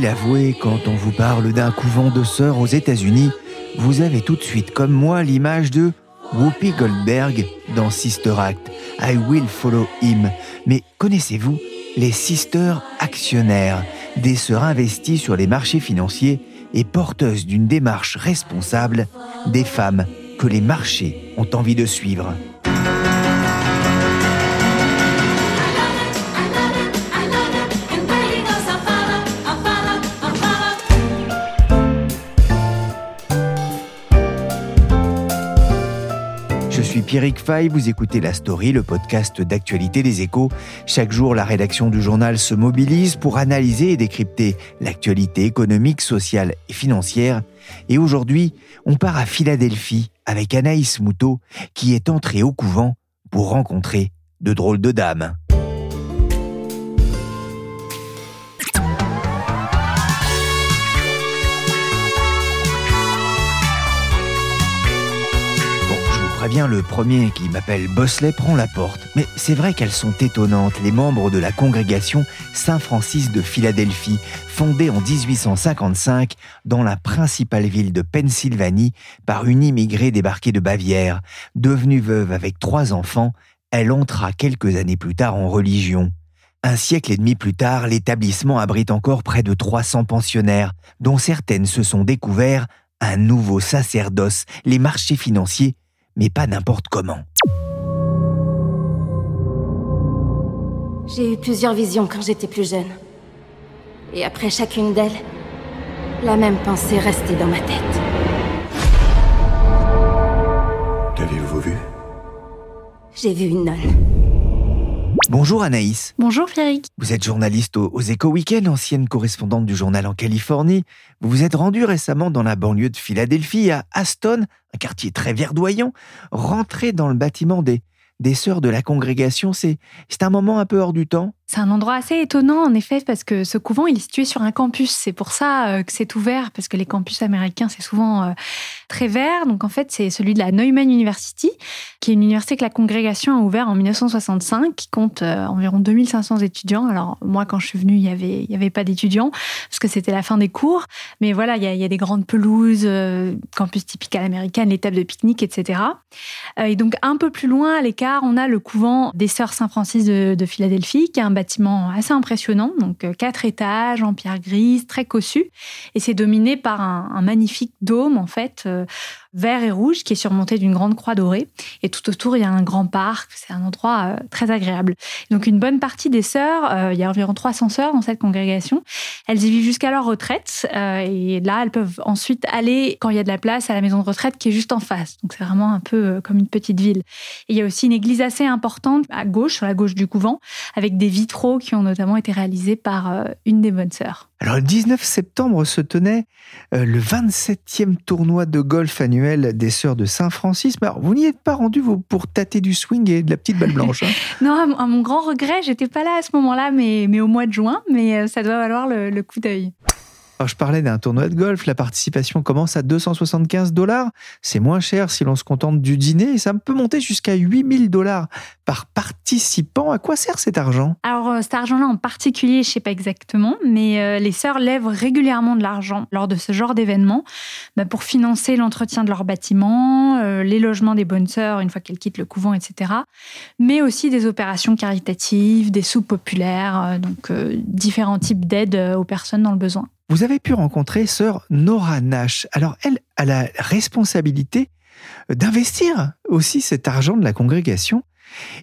L'avouer, quand on vous parle d'un couvent de sœurs aux États-Unis, vous avez tout de suite, comme moi, l'image de Whoopi Goldberg dans Sister Act, I Will Follow Him. Mais connaissez-vous les Sisters actionnaires, des sœurs investies sur les marchés financiers et porteuses d'une démarche responsable, des femmes que les marchés ont envie de suivre Je suis Pierrick Fay, vous écoutez La Story, le podcast d'actualité des échos. Chaque jour, la rédaction du journal se mobilise pour analyser et décrypter l'actualité économique, sociale et financière. Et aujourd'hui, on part à Philadelphie avec Anaïs Moutot, qui est entrée au couvent pour rencontrer de drôles de dames. Préviens, le premier qui m'appelle Bosley prend la porte. Mais c'est vrai qu'elles sont étonnantes, les membres de la congrégation Saint-Francis de Philadelphie, fondée en 1855 dans la principale ville de Pennsylvanie par une immigrée débarquée de Bavière. Devenue veuve avec trois enfants, elle entra quelques années plus tard en religion. Un siècle et demi plus tard, l'établissement abrite encore près de 300 pensionnaires, dont certaines se sont découverts un nouveau sacerdoce, les marchés financiers, mais pas n'importe comment. J'ai eu plusieurs visions quand j'étais plus jeune. Et après chacune d'elles, la même pensée restait dans ma tête. Qu'avez-vous vu? J'ai vu une nonne. Bonjour Anaïs, Bonjour Pierrick. vous êtes journaliste au- aux Échos Week-end, ancienne correspondante du journal en Californie. Vous vous êtes rendue récemment dans la banlieue de Philadelphie, à Aston, un quartier très verdoyant. Rentrée dans le bâtiment des, des sœurs de la congrégation, c'est un moment un peu hors du temps. C'est un endroit assez étonnant en effet parce que ce couvent il est situé sur un campus. C'est pour ça euh, que c'est ouvert parce que les campus américains c'est souvent euh, très vert. Donc en fait c'est celui de la Neumann University qui est une université que la congrégation a ouvert en 1965 qui compte euh, environ 2500 étudiants. Alors moi quand je suis venue il y avait y avait pas d'étudiants parce que c'était la fin des cours. Mais voilà il y a, des grandes pelouses, campus typique à l'américaine, les tables de pique-nique etc. Et donc un peu plus loin à l'écart on a le couvent des sœurs Saint-Francis de, de Philadelphie qui est un bâtiment assez impressionnant, donc euh, quatre étages en pierre grise, très cossu, et c'est dominé par un, un magnifique dôme en fait euh, vert et rouge qui est surmonté d'une grande croix dorée. Et tout autour il y a un grand parc, c'est un endroit euh, très agréable. Donc une bonne partie des sœurs, euh, il y a environ 300 sœurs dans cette congrégation, elles y vivent jusqu'à leur retraite, euh, et là elles peuvent ensuite aller quand il y a de la place à la maison de retraite qui est juste en face. Donc c'est vraiment un peu comme une petite ville. Et il y a aussi une église assez importante à gauche, sur la gauche du couvent, avec des vitraux qui ont notamment été réalisés par une des bonnes sœurs. Alors le 19 septembre se tenait euh, le 27e tournoi de golf annuel des Sœurs de Saint-Francis. Vous n'y êtes pas rendu vous, pour tâter du swing et de la petite balle blanche. hein Non, à mon- à mon grand regret, j'étais pas là à ce moment-là, mais, mais au mois de juin, mais euh, ça doit valoir le, le coup d'œil. Alors, je parlais d'un tournoi de golf, la participation commence à 275 dollars. C'est moins cher si l'on se contente du dîner et ça peut monter jusqu'à 8000 dollars par participant. À quoi sert cet argent? Alors, euh, cet argent-là en particulier, je sais pas exactement, mais euh, les sœurs lèvent régulièrement de l'argent lors de ce genre d'événement bah, pour financer l'entretien de leurs bâtiments, euh, les logements des bonnes sœurs une fois qu'elles quittent le couvent, etc. Mais aussi des opérations caritatives, des soupes populaires, donc différents types d'aides aux personnes dans le besoin. Vous avez pu rencontrer sœur Nora Nash. Alors, elle a la responsabilité d'investir aussi cet argent de la congrégation.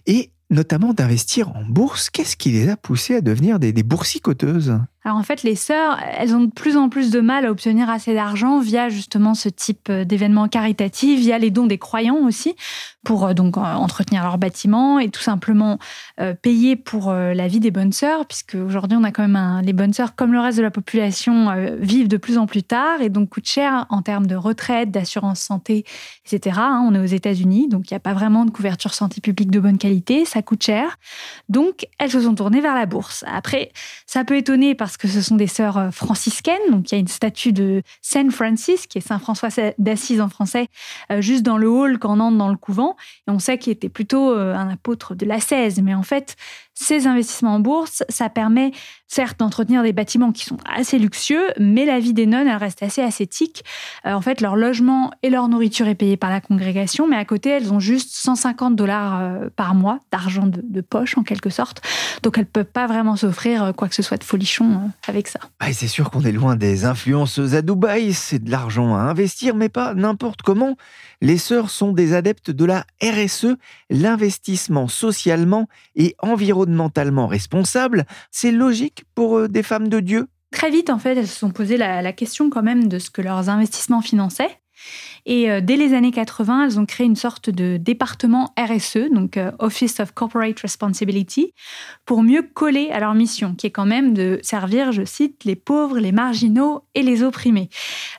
Et notamment d'investir en bourse. Qu'est-ce qui les a poussées à devenir des, des boursicoteuses? Alors en fait, les sœurs, elles ont de plus en plus de mal à obtenir assez d'argent via justement ce type euh, d'événements caritatifs, via les dons des croyants aussi, pour euh, donc entretenir leur bâtiment et tout simplement euh, payer pour la vie des bonnes sœurs, puisque aujourd'hui on a quand même un, les bonnes sœurs, comme le reste de la population, vivent de plus en plus tard et donc coûtent cher en termes de retraite, d'assurance santé, etc. hein. on est aux États-Unis, donc il n'y a pas vraiment de couverture santé publique de bonne qualité, ça coûte cher. Donc elles se sont tournées vers la bourse. Après, ça peut étonner parce que ce sont des sœurs euh, franciscaines, donc il y a une statue de Saint Francis, qui est Saint François d'Assise en français, euh, juste dans le hall quand on entre dans le couvent. Et on sait qu'il était plutôt euh, un apôtre de l'ascèse. Mais en fait, ces investissements en bourse, ça permet certes d'entretenir des bâtiments qui sont assez luxueux, mais la vie des nonnes, elle reste assez ascétique. En fait, leur logement et leur nourriture est payée par la congrégation, mais à côté, elles ont juste 150 dollars par mois d'argent de, poche, en quelque sorte. Donc, elles ne peuvent pas vraiment s'offrir quoi que ce soit de folichon avec ça. Ah, c'est sûr qu'on est loin des influenceuses à Dubaï, c'est de l'argent à investir, mais pas n'importe comment. Les sœurs sont des adeptes de la RSE, l'investissement socialement et environnementalement responsable. C'est logique pour euh, des femmes de Dieu? Très vite, en fait, elles se sont posé la, la question quand même de ce que leurs investissements finançaient. Et euh, dès les années 80, elles ont créé une sorte de département RSE, donc euh, Office of Corporate Responsibility, pour mieux coller à leur mission, qui est quand même de servir, je cite, les pauvres, les marginaux et les opprimés.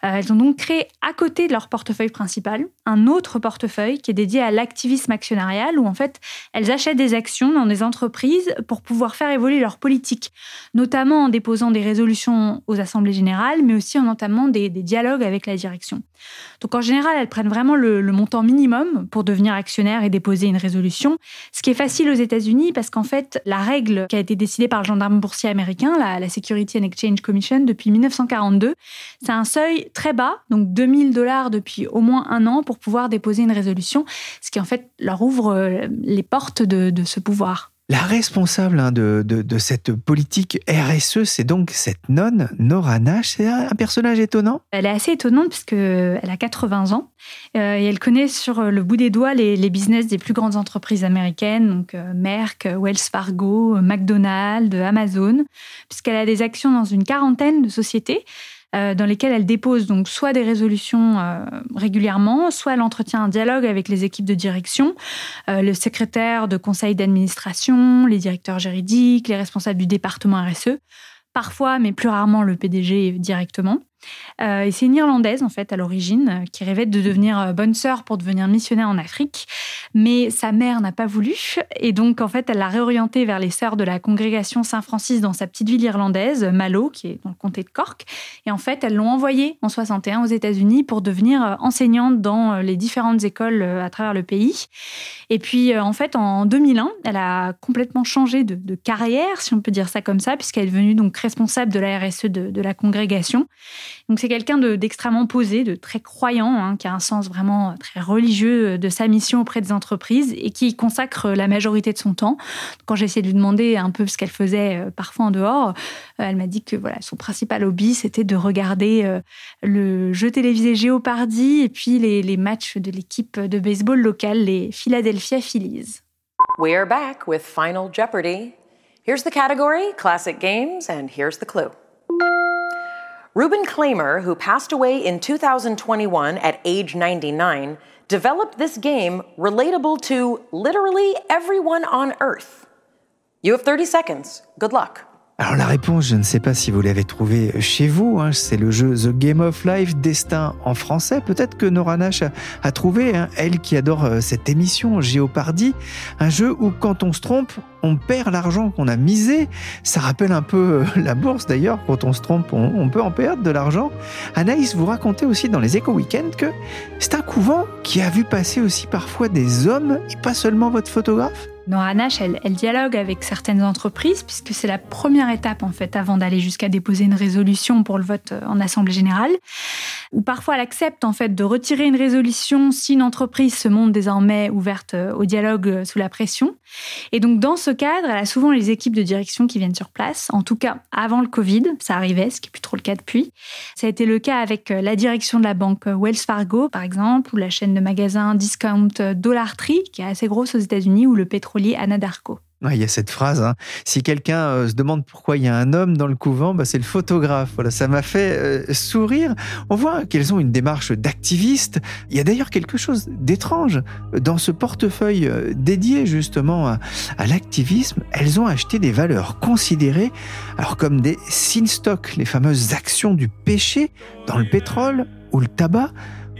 Euh, elles ont donc créé, à côté de leur portefeuille principal, un autre portefeuille qui est dédié à l'activisme actionnarial, où en fait, elles achètent des actions dans des entreprises pour pouvoir faire évoluer leur politique, notamment en déposant des résolutions aux assemblées générales, mais aussi en entamant des, dialogues avec la direction. Donc en général, elles prennent vraiment le, le, montant minimum pour devenir actionnaire et déposer une résolution, ce qui est facile aux États-Unis parce qu'en fait, la règle qui a été décidée par le gendarme boursier américain, la, la Security and Exchange Commission, depuis 1942, c'est un seuil très bas, donc 2000 dollars depuis au moins un an pour pouvoir déposer une résolution, ce qui en fait leur ouvre euh, les portes de, de ce pouvoir. La responsable hein, de, de, de, cette politique RSE, c'est donc cette nonne, Nora Nash. C'est un personnage étonnant. Elle est assez étonnante puisqu'elle a 80 ans euh, et elle connaît sur le bout des doigts les, les, business des plus grandes entreprises américaines, donc euh, Merck, Wells Fargo, McDonald's, Amazon, puisqu'elle a des actions dans une quarantaine de sociétés euh, dans lesquelles elle dépose donc soit des résolutions euh, régulièrement, soit elle entretient un dialogue avec les équipes de direction, euh, le secrétaire de conseil d'administration, les directeurs juridiques, les responsables du département RSE, parfois, mais plus rarement le PDG directement. Euh, c'est une Irlandaise, en fait, à l'origine, euh, qui rêvait de devenir euh, bonne sœur pour devenir missionnaire en Afrique. Mais sa mère n'a pas voulu. Et donc, en fait, elle l'a réorientée vers les sœurs de la congrégation Saint-Francis dans sa petite ville irlandaise, Mallow, qui est dans le comté de Cork. Et en fait, elles l'ont envoyée en 61 aux États-Unis pour devenir enseignante dans les différentes écoles à travers le pays. Et puis, en fait, en 2001, elle a complètement changé de, carrière, si on peut dire ça comme ça, puisqu'elle est devenue donc responsable de la RSE de la congrégation. Donc c'est quelqu'un d'extrêmement posé, de très croyant, hein, qui a un sens vraiment très religieux de sa mission auprès des entreprises et qui consacre la majorité de son temps. Quand j'ai essayé de lui demander un peu ce qu'elle faisait euh, parfois en dehors, euh, elle m'a dit que voilà, son principal hobby, c'était de regarder euh, le jeu télévisé Géopardy et puis les, les matchs de l'équipe de baseball locale, les Philadelphia Phillies. We are back with Final Jeopardy. Here's the category, classic games, and here's the clue. Reuben Klamer, who passed away in 2021 at age 99, developed this game relatable to literally everyone on Earth. You have 30 seconds. Good luck. Alors la réponse, je ne sais pas si vous l'avez trouvée chez vous, hein, c'est le jeu The Game of Life, Destin en français. Peut-être que Nora Nash a, trouvé, hein, elle qui adore euh, cette émission, Géopardy, un jeu où quand on se trompe, on perd l'argent qu'on a misé. Ça rappelle un peu euh, la bourse d'ailleurs, quand on se trompe, on, peut en perdre de l'argent. Anaïs, vous racontez aussi dans les Éco Weekends que c'est un couvent qui a vu passer aussi parfois des hommes et pas seulement votre photographe? Nora Nash, elle, dialogue avec certaines entreprises puisque c'est la première étape en fait avant d'aller jusqu'à déposer une résolution pour le vote en assemblée générale. ou parfois elle accepte en fait de retirer une résolution si une entreprise se montre désormais ouverte euh, au dialogue euh, sous la pression. Et donc dans ce cadre, elle a souvent les équipes de direction qui viennent sur place. En tout cas, avant le Covid, ça arrivait, ce qui n'est plus trop le cas depuis. Ça a été le cas avec euh, la direction de la banque Wells Fargo, par exemple, ou la chaîne de magasins Discount Dollar Tree, qui est assez grosse aux États-Unis, ou le pétrolier Anadarko. Ouais, il y a cette phrase. hein. Si quelqu'un euh, se demande pourquoi il y a un homme dans le couvent, bah, c'est le photographe. Voilà, ça m'a fait euh, sourire. On voit qu'elles ont une démarche d'activiste. Il y a d'ailleurs quelque chose d'étrange dans ce portefeuille euh, dédié justement à, à l'activisme. Elles ont acheté des valeurs considérées, alors comme des sin stocks, les fameuses actions du péché dans le pétrole ou le tabac.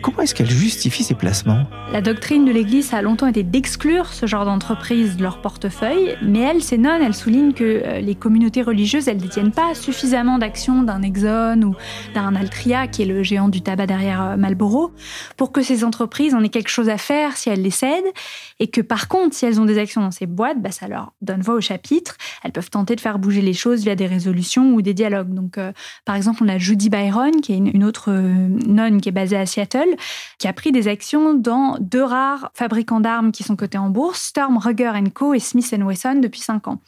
Comment est-ce qu'elles justifient ces placements La doctrine de l'Église a longtemps été d'exclure ce genre d'entreprise de leur portefeuille, mais elle, ces nonnes, elles soulignent que euh, les communautés religieuses, elles détiennent pas suffisamment d'actions d'un Exxon ou d'un Altria, qui est le géant du tabac derrière euh, Marlboro, pour que ces entreprises en aient quelque chose à faire si elles les cèdent, et que par contre, si elles ont des actions dans ces boîtes, bah, ça leur donne voix au chapitre. Elles peuvent tenter de faire bouger les choses via des résolutions ou des dialogues. Donc, euh, par exemple, on a Judy Byron, qui est une, autre nonne qui est basée à Seattle, qui a pris des actions dans deux rares fabricants d'armes qui sont cotés en bourse, Storm Ruger Co et Smith Wesson depuis cinq ans.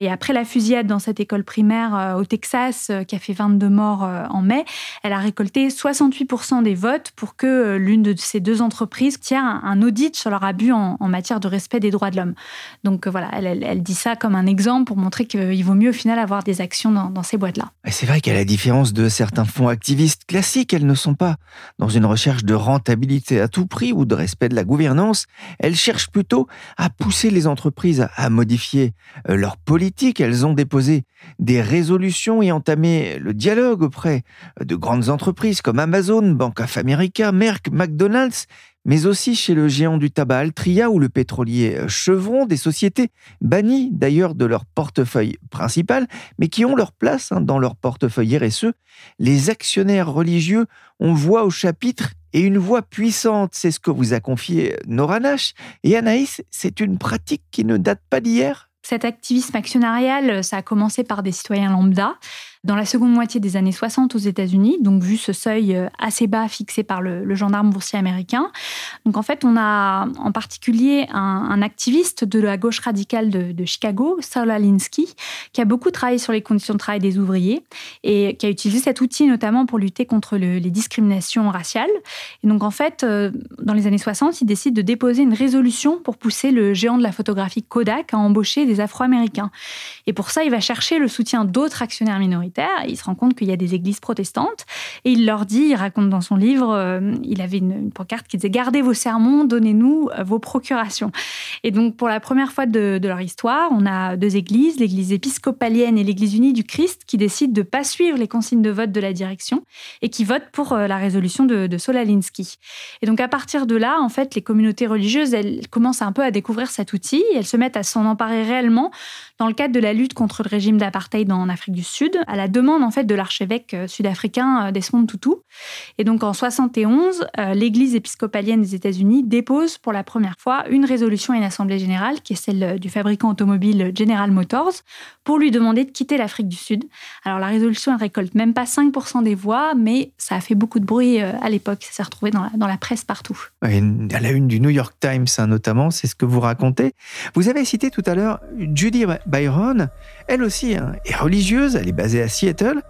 Et après la fusillade dans cette école primaire euh, au Texas, euh, qui a fait 22 morts euh, en mai, elle a récolté 68% des votes pour que l'une de ces deux entreprises tienne un, audit sur leur abus en, matière de respect des droits de l'homme. Donc voilà, elle, dit ça comme un exemple pour montrer qu'il vaut mieux au final avoir des actions dans, dans ces boîtes-là. Et C'est vrai qu'à la différence de certains fonds activistes classiques, elles ne sont pas dans une recherche de rentabilité à tout prix ou de respect de la gouvernance. Elles cherchent plutôt à pousser les entreprises à- modifier leur politique. Elles ont déposé des résolutions et entamé le dialogue auprès de grandes entreprises comme Amazon, Bank of America, Merck, McDonald's, mais aussi chez le géant du tabac Altria ou le pétrolier Chevron, des sociétés bannies d'ailleurs de leur portefeuille principal, mais qui ont leur place hein, dans leur portefeuille RSE. Les actionnaires religieux ont voix au chapitre et une voix puissante. C'est ce que vous a confié Nora Nash. Et Anaïs, c'est une pratique qui ne date pas d'hier? Cet activisme actionnarial, ça a commencé par des citoyens lambda dans la seconde moitié des années 60 aux États-Unis, donc vu ce seuil euh, assez bas fixé par le, gendarme boursier américain. Donc en fait, on a en particulier un, activiste de la gauche radicale de, Chicago, Saul Alinsky, qui a beaucoup travaillé sur les conditions de travail des ouvriers et qui a utilisé cet outil notamment pour lutter contre le- les discriminations raciales. Et donc en fait, euh, dans les années 60, il décide de déposer une résolution pour pousser le géant de la photographie Kodak à embaucher des Afro-Américains. Et pour ça, il va chercher le soutien d'autres actionnaires minoritaires. Il se rend compte qu'il y a des églises protestantes et il leur dit, il raconte dans son livre, euh, il avait une, une pancarte qui disait Gardez vos sermons, donnez-nous euh, vos procurations. Et donc, pour la première fois de, leur histoire, on a deux églises, l'église épiscopalienne et l'église unie du Christ, qui décident de ne pas suivre les consignes de vote de la direction et qui votent pour euh, la résolution de, de Solalinsky. Et donc, à partir de là, en fait, les communautés religieuses, elles commencent un peu à découvrir cet outil elles se mettent à s'en emparer réellement dans le cadre de la lutte contre le régime d'apartheid en Afrique du Sud, à la demande en fait de l'archevêque euh, sud-africain euh, Desmond Tutu. Et donc en 71, euh, l'Église épiscopalienne des États-Unis dépose pour la première fois une résolution à une assemblée générale, qui est celle du fabricant automobile General Motors, pour lui demander de quitter l'Afrique du Sud. Alors la résolution elle récolte même pas 5% des voix, mais ça a fait beaucoup de bruit à l'époque. Ça s'est retrouvé dans la, dans la presse partout. Et À la une du New York Times, hein, notamment, c'est ce que vous racontez. Vous avez cité tout à l'heure Judy Byron. Elle aussi hein, est religieuse, elle est basée à Seattle.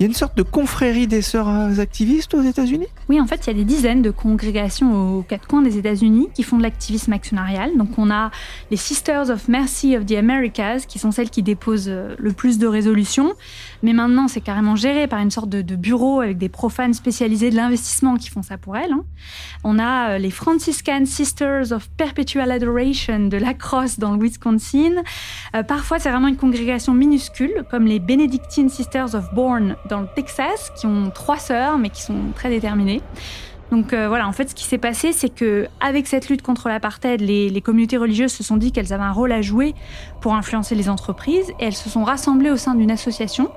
Il y a une sorte de confrérie des sœurs activistes aux États-Unis? Oui, en fait, il y a des dizaines de congrégations aux quatre coins des États-Unis qui font de l'activisme actionnarial. Donc, on a les Sisters of Mercy of the Americas, qui sont celles qui déposent euh, le plus de résolutions. Mais maintenant, c'est carrément géré par une sorte de, bureau avec des profanes spécialisés de l'investissement qui font ça pour elles. hein. On a euh, les Franciscan Sisters of Perpetual Adoration de La Crosse dans le Wisconsin. Euh, parfois, c'est vraiment une congrégation minuscule, comme les Benedictine Sisters of Bourne dans le Texas, qui ont trois sœurs, mais qui sont très déterminées. Donc euh, voilà, en fait, ce qui s'est passé, c'est que avec cette lutte contre l'apartheid, les, les communautés religieuses se sont dit qu'elles avaient un rôle à jouer pour influencer les entreprises, et elles se sont rassemblées au sein d'une association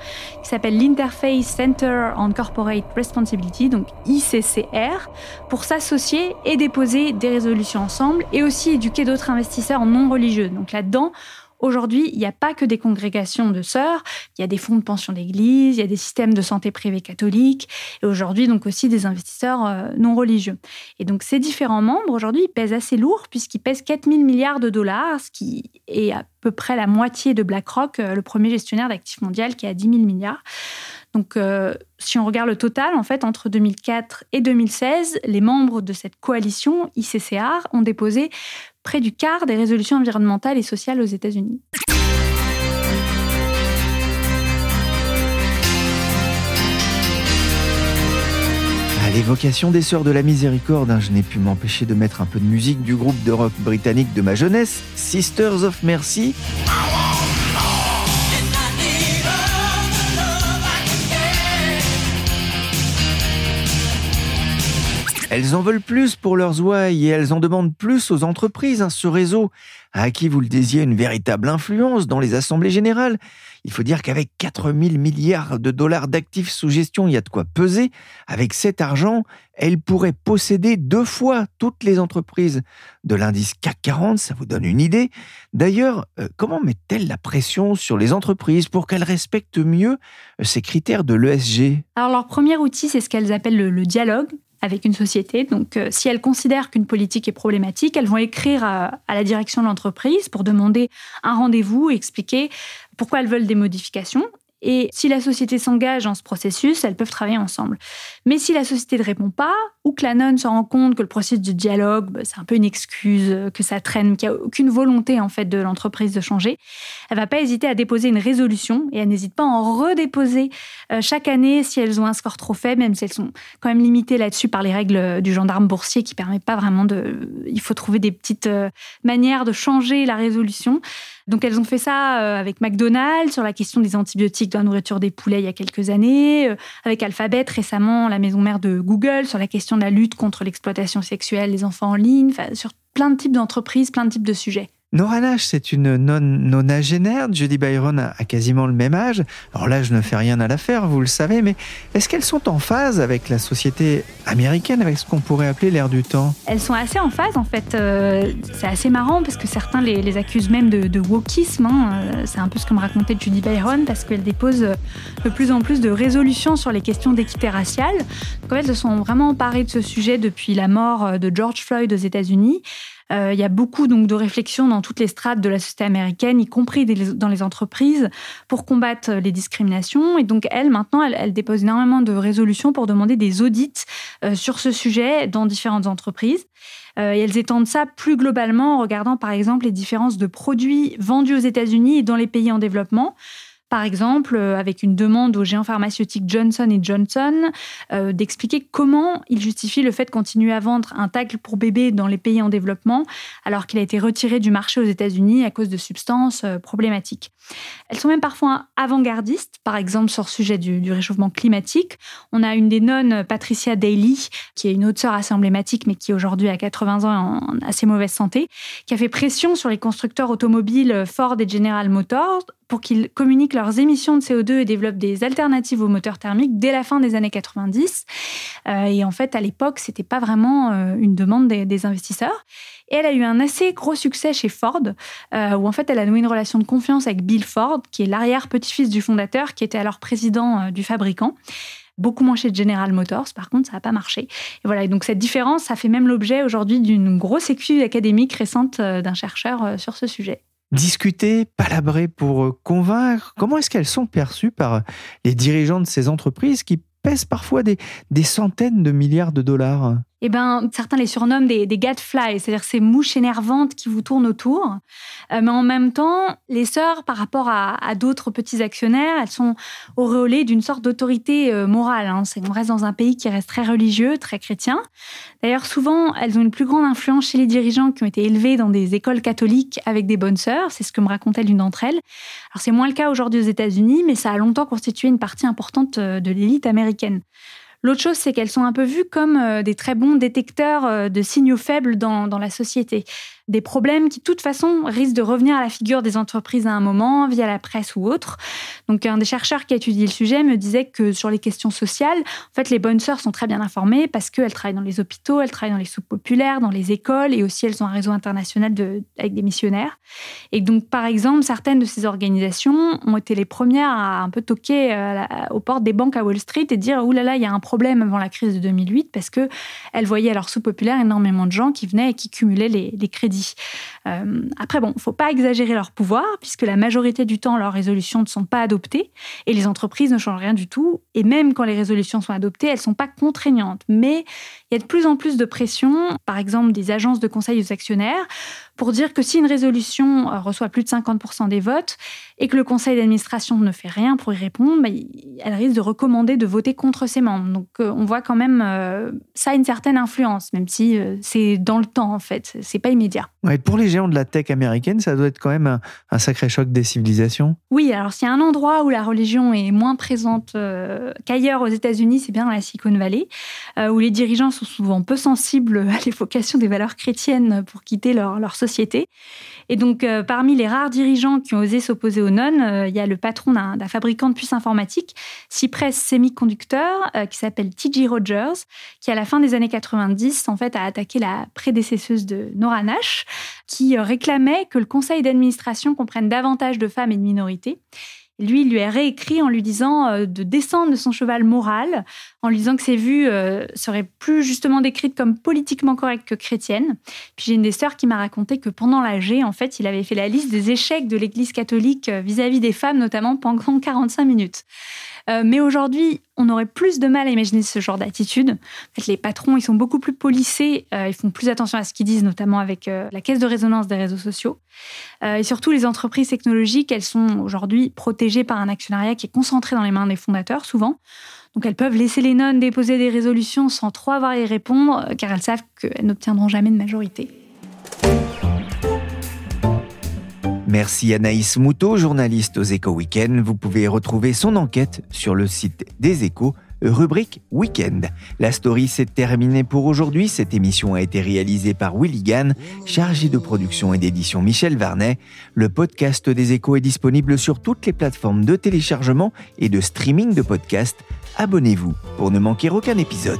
qui s'appelle l'Interface Center on Corporate Responsibility, donc ICCR, pour s'associer et déposer des résolutions ensemble, et aussi éduquer d'autres investisseurs non religieux. Donc là-dedans, Aujourd'hui, il n'y a pas que des congrégations de sœurs, il y a des fonds de pension d'église, il y a des systèmes de santé privés catholiques, et aujourd'hui donc aussi des investisseurs euh, non religieux. Et donc ces différents membres, aujourd'hui, pèsent assez lourd puisqu'ils pèsent 4 000 milliards de dollars, ce qui est à peu près la moitié de BlackRock, euh, le premier gestionnaire d'actifs mondial qui est à 10 000 milliards. Donc, euh, si on regarde le total, en fait, entre 2004 et 2016, les membres de cette coalition ICCR ont déposé près du quart des résolutions environnementales et sociales aux États-Unis. L'évocation des Sœurs de la Miséricorde, hein, je n'ai pu m'empêcher de mettre un peu de musique du groupe de rock britannique de ma jeunesse, Sisters of Mercy. Elles en veulent plus pour leurs ouailles et elles en demandent plus aux entreprises. hein. Ce réseau à qui vous le disiez une véritable influence dans les assemblées générales. Il faut dire qu'avec 4 000 milliards de dollars d'actifs sous gestion, il y a de quoi peser. Avec cet argent, elle pourrait posséder deux fois toutes les entreprises de l'indice CAC 40, ça vous donne une idée. D'ailleurs, euh, comment met-elle la pression sur les entreprises pour qu'elles respectent mieux euh, ces critères de l'ESG Alors, leur premier outil, c'est ce qu'elles appellent le, le dialogue avec une société. Donc, euh, si elles considèrent qu'une politique est problématique, elles vont écrire à, à la direction de l'entreprise pour demander un rendez-vous et expliquer pourquoi elles veulent des modifications. Et si la société s'engage dans ce processus, elles peuvent travailler ensemble. Mais si la société ne répond pas, ou que la nonne se rend compte que le processus de dialogue, bah, c'est un peu une excuse, euh, que ça traîne, qu'il n'y a aucune volonté en fait de l'entreprise de changer, elle va pas hésiter à déposer une résolution et elle n'hésite pas à en redéposer euh, chaque année si elles ont un score trop faible, même si elles sont quand même limitées là-dessus par les règles euh, du gendarme boursier qui permet pas vraiment de. Il faut trouver des petites manières de changer la résolution. Donc elles ont fait ça euh, avec McDonald's sur la question des antibiotiques dans la nourriture des poulets il y a quelques années, euh, avec Alphabet récemment, la maison mère de Google, sur la question de la lutte contre l'exploitation sexuelle des enfants en ligne, sur plein de types d'entreprises, plein de types de sujets. Nora Nash, c'est une non nonagénaire. Judy Byron a, quasiment le même âge. Alors là, je ne fais rien à l'affaire, vous le savez, mais est-ce qu'elles sont en phase avec la société américaine, avec ce qu'on pourrait appeler l'ère du temps? Elles sont assez en phase en fait. Euh, c'est assez marrant parce que certains les, accusent même de, de wokisme. hein. Euh, C'est un peu ce que me racontait Judy Byron parce qu'elle dépose euh, de plus en plus de résolutions sur les questions d'équité raciale. En fait, elles se sont vraiment emparées de ce sujet depuis la mort de George Floyd aux États-Unis. Euh, il y a beaucoup donc de réflexions dans toutes les strates de la société américaine, y compris dans les entreprises, pour combattre les discriminations. Et donc elle, maintenant, elle, dépose énormément de résolutions pour demander des audits euh, sur ce sujet dans différentes entreprises. Euh, et elles étendent ça plus globalement en regardant par exemple les différences de produits vendus aux États-Unis et dans les pays en développement. Par exemple, euh, avec une demande au géant pharmaceutique Johnson Johnson euh, d'expliquer comment il justifie le fait de continuer à vendre un tacle pour bébé dans les pays en développement alors qu'il a été retiré du marché aux États-Unis à cause de substances euh, problématiques. Elles sont même parfois avant-gardistes, par exemple sur le sujet du, réchauffement climatique. On a une des nonnes, Patricia Daly, qui est une autre sœur assez emblématique, mais qui aujourd'hui a 80 ans en assez mauvaise santé, qui a fait pression sur les constructeurs automobiles Ford et General Motors pour qu'ils communiquent leurs émissions de CO2 et développent des alternatives aux moteurs thermiques dès la fin des années 90. Euh, et en fait, à l'époque, c'était pas vraiment euh, une demande des, investisseurs. Et elle a eu un assez gros succès chez Ford, euh, où en fait, elle a noué une relation de confiance avec Bill Ford, qui est l'arrière-petit-fils du fondateur, qui était alors président du fabricant. Beaucoup moins chez General Motors, par contre, ça n'a pas marché. Et voilà, et donc cette différence, ça fait même l'objet aujourd'hui d'une grosse étude académique récente d'un chercheur sur ce sujet. Discuter, palabrer pour euh, convaincre, comment est-ce qu'elles sont perçues par euh, les dirigeants de ces entreprises qui pèsent parfois des, des centaines de milliards de dollars? Eh ben, certains les surnomment des, gadflies, c'est-à-dire ces mouches énervantes qui vous tournent autour. Euh, mais en même temps, les sœurs, par rapport à, d'autres petits actionnaires, elles sont auréolées d'une sorte d'autorité euh, morale. hein. Qu'on reste dans un pays qui reste très religieux, très chrétien. D'ailleurs, souvent, elles ont une plus grande influence chez les dirigeants qui ont été élevés dans des écoles catholiques avec des bonnes sœurs. C'est ce que me racontait l'une d'entre elles. Alors, c'est moins le cas aujourd'hui aux États-Unis, mais ça a longtemps constitué une partie importante euh, de l'élite américaine. L'autre chose, c'est qu'elles sont un peu vues comme euh, des très bons détecteurs euh, de signaux faibles dans, dans la société des problèmes qui, de toute façon, risquent de revenir à la figure des entreprises à un moment, via la presse ou autre. Donc, un des chercheurs qui a étudié le sujet me disait que sur les questions sociales, en fait, les bonnes sœurs sont très bien informées parce qu'elles travaillent dans les hôpitaux, elles travaillent dans les soupes populaires, dans les écoles et aussi elles ont un réseau international avec des missionnaires. Et donc, par exemple, certaines de ces organisations ont été les premières à un peu toquer euh, aux portes des banques à Wall Street et dire Ouh là là, il y a un problème avant la crise de 2008 parce qu'elles voyaient à leur sous populaire énormément de gens qui venaient et qui cumulaient les crédits. Euh, après, bon, faut pas exagérer leur pouvoir, puisque la majorité du temps, leurs résolutions ne sont pas adoptées, et les entreprises ne changent rien du tout. Et même quand les résolutions sont adoptées, elles sont pas contraignantes. Mais il y a de plus en plus de pression, par exemple des agences de conseil aux actionnaires, pour dire que si une résolution euh, reçoit plus de 50% des votes et que le conseil d'administration ne fait rien pour y répondre, bah, elle risque de recommander de voter contre ses membres. Donc euh, on voit quand même euh, ça a une certaine influence, même si c'est dans le temps en fait, c'est pas immédiat. Ouais, pour les géants de la tech américaine, ça doit être quand même un, sacré choc des civilisations. Oui, alors s'il y a un endroit où la religion est moins présente qu'ailleurs aux États-Unis, c'est bien dans la Silicon Valley, où les dirigeants sont souvent peu sensibles à l'évocation des valeurs chrétiennes pour quitter leur, leur société. Et donc, euh, parmi les rares dirigeants qui ont osé s'opposer aux nonnes, euh, il y a le patron d'un fabricant de puces informatiques, Cypress Semiconductor, euh, qui s'appelle T.J. Rogers, qui à la fin des années 90, en fait, a attaqué la prédécesseuse de Nora Nash, qui réclamait que le conseil d'administration comprenne davantage de femmes et de minorités. Lui, il lui a réécrit en lui disant euh, de descendre de son cheval moral, en lui disant que ses vues euh, seraient plus justement décrites comme politiquement correctes que chrétiennes. Puis j'ai une des sœurs qui m'a raconté que pendant l'AG, en fait, il avait fait la liste des échecs de l'Église catholique euh, vis-à-vis des femmes, notamment pendant 45 minutes. Mais aujourd'hui, on aurait plus de mal à imaginer ce genre d'attitude. En fait, les patrons, ils sont beaucoup plus polissés, ils font plus attention à ce qu'ils disent, notamment avec la caisse de résonance des réseaux sociaux. et surtout, les entreprises technologiques, elles sont aujourd'hui par un actionnariat qui est concentré dans les mains des fondateurs, souvent. Donc elles peuvent laisser les nonnes déposer des résolutions sans trop avoir à y répondre, car elles savent qu'elles n'obtiendront jamais de majorité. Merci Anaïs Moutot, journaliste aux Échos Week-end. Vous pouvez retrouver son enquête sur le site des Échos, rubrique Week-end. La story s'est terminée pour aujourd'hui. Cette émission a été réalisée par Willy Gann, chargé de production et d'édition Michel Varnet. Le podcast des Échos est disponible sur toutes les plateformes de téléchargement et de streaming de podcasts. Abonnez-vous pour ne manquer aucun épisode.